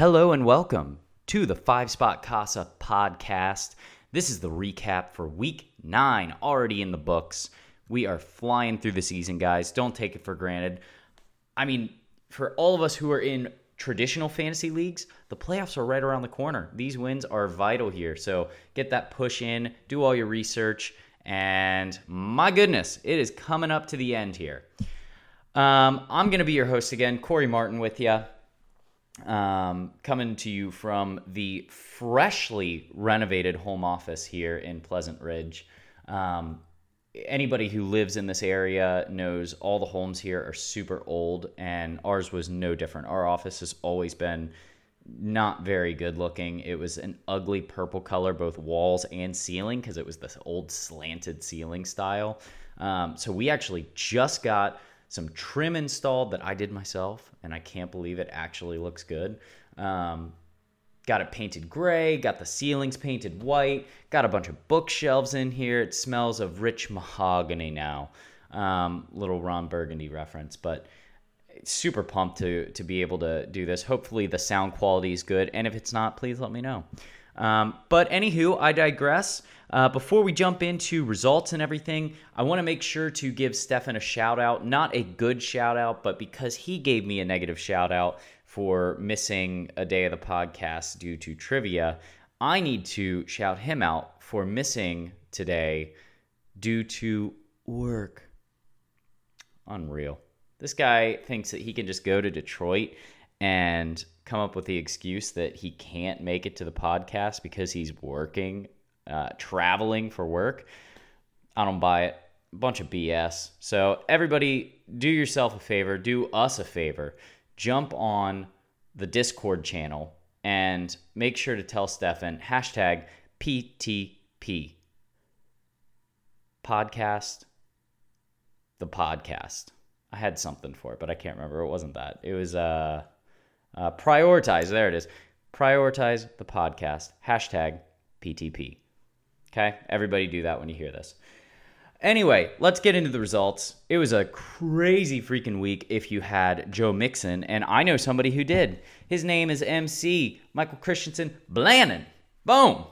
Hello and welcome to the Five Spot Casa podcast. This is the recap for week nine, already in the books. We are flying through the season, guys. Don't take it for granted. I mean, for all of us who are in traditional fantasy leagues, the playoffs are right around the corner. These wins are vital here. So get that push in, do all your research, and my goodness, it is coming up to the end here. Um, I'm going to be your host again, Cory Martin, with you. Um, coming to you from the freshly renovated home office here in Pleasant Ridge. Um, anybody who lives in this area knows all the homes here are super old, and ours was no different. Our office has always been not very good looking. It was an ugly purple color, both walls and ceiling, because it was this old slanted ceiling style. Um, so we actually just got some trim installed that I did myself, and I can't believe it actually looks good. Um, got it painted gray, got the ceilings painted white, got a bunch of bookshelves in here. It smells of rich mahogany now. Um, little Ron Burgundy reference, but super pumped to to be able to do this. Hopefully the sound quality is good, and if it's not, please let me know. Um, but anywho, I digress. Uh, before we jump into results and everything, I want to make sure to give Stefan a shout out. Not a good shout out, but because he gave me a negative shout out for missing a day of the podcast due to trivia, I need to shout him out for missing today due to work. Unreal. This guy thinks that he can just go to Detroit and come up with the excuse that he can't make it to the podcast because he's working, uh, traveling for work. I don't buy it. A bunch of BS. So, everybody, do yourself a favor, do us a favor. Jump on the Discord channel and make sure to tell Stefan hashtag PTP podcast, the podcast. I had something for it, but I can't remember. It wasn't that. It was uh, uh, prioritize. There it is. Prioritize the podcast. Hashtag PTP. Okay, everybody do that when you hear this. Anyway, let's get into the results. It was a crazy freaking week if you had Joe Mixon, and I know somebody who did. His name is MC Michael Christensen Blannon. Boom.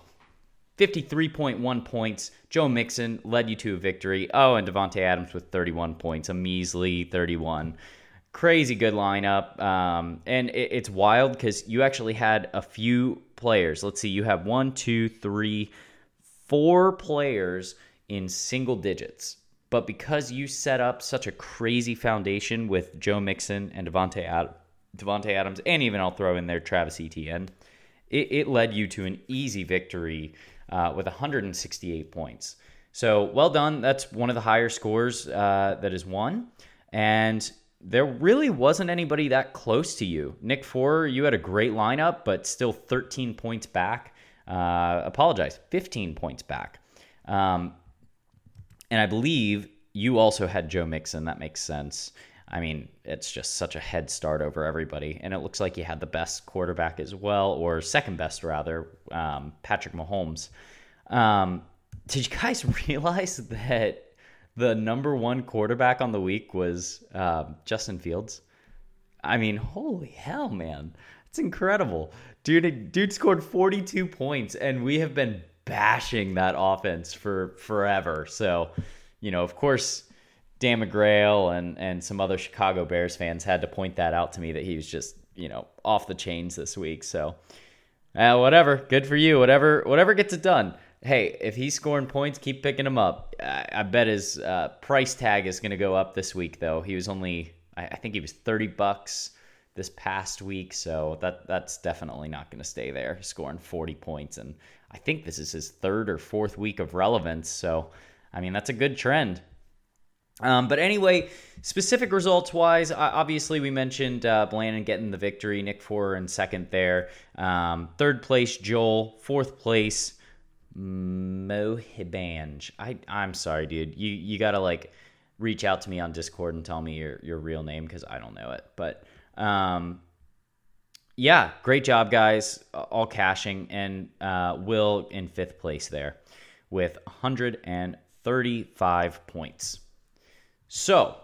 53.1 points. Joe Mixon led you to a victory. Oh, and Davante Adams with 31 points, a measly 31. Crazy good lineup. Um, and it, it's wild because you actually had a few players. Let's see, you have one, two, three, four players in single digits. But because you set up such a crazy foundation with Joe Mixon and Davante Ad- Davante Adams, and even I'll throw in there Travis Etienne, it, it led you to an easy victory uh, with 168 points. So well done. That's one of the higher scores uh, that is won. And there really wasn't anybody that close to you. Nick Four, you had a great lineup, but still 13 points back. Uh, apologize, 15 points back. Um, and I believe you also had Joe Mixon. That makes sense. I mean, it's just such a head start over everybody. And it looks like you had the best quarterback as well, or second best, rather, um, Patrick Mahomes. Um, did you guys realize that the number one quarterback on the week was uh, Justin Fields? I mean, holy hell, man. It's incredible. Dude, dude scored 42 points, and we have been bashing that offense for forever. So, you know, of course, Dan McGrail and and some other Chicago Bears fans had to point that out to me that he was just you know off the chains this week. So, uh, whatever, good for you. Whatever, whatever gets it done. Hey, if he's scoring points, keep picking him up. I, I bet his uh, price tag is going to go up this week, though. He was only, I, I think he was thirty bucks this past week, so that that's definitely not going to stay there. Scoring forty points, and I think this is his third or fourth week of relevance. So, I mean, that's a good trend. Um, but anyway, specific results wise, obviously we mentioned uh, Blannon getting the victory, Nick Four in second there. Um, third place, Joel. Fourth place, Mohibanj. I I'm sorry, dude. You you gotta like reach out to me on Discord and tell me your your real name because I don't know it. But um, yeah, great job, guys. All cashing and uh, Will in fifth place there with 135 points. So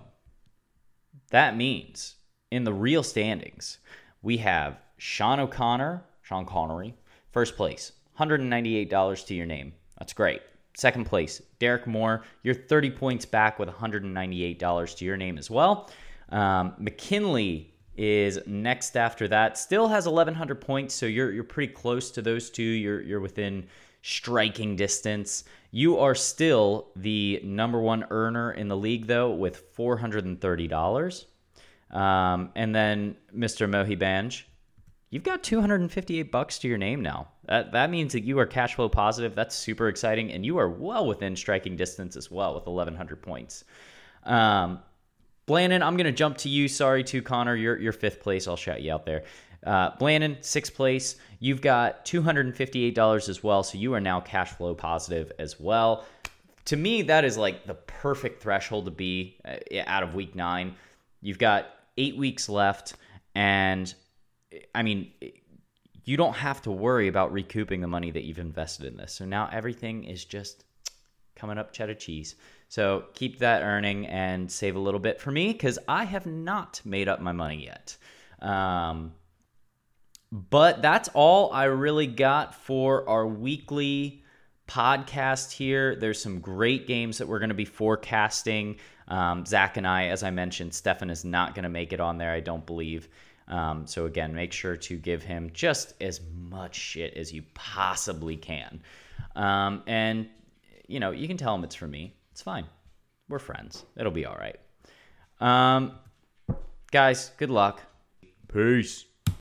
that means in the real standings, we have Sean O'Connor, Sean Connery, first place, $198 to your name. That's great. Second place, Derek Moore. You're 30 points back with $198 to your name as well. Um, McKinley is next after that. Still has 1,100 points, so you're you're pretty close to those two. You're you're within striking distance. You are still the number one earner in the league, though, with $430. Um, and then Mr. Mohi Banj, you've got 258 bucks to your name now. That, that means that you are cash flow positive. That's super exciting. And you are well within striking distance as well with 1,100 points. Um, Blandon, I'm going to jump to you. Sorry to Connor. You're, you're fifth place. I'll shout you out there. Uh, Blandon, sixth place. You've got $258 as well. So you are now cash flow positive as well. To me, that is like the perfect threshold to be uh, out of week nine. You've got eight weeks left. And I mean, you don't have to worry about recouping the money that you've invested in this. So now everything is just coming up cheddar cheese. So keep that earning and save a little bit for me because I have not made up my money yet. Um, but that's all I really got for our weekly podcast here. There's some great games that we're going to be forecasting. Um, Zach and I, as I mentioned, Stefan is not going to make it on there, I don't believe. Um, so again, make sure to give him just as much shit as you possibly can. Um, and you know, you can tell him it's for me. It's fine. We're friends. It'll be all right. Um, guys, good luck. Peace.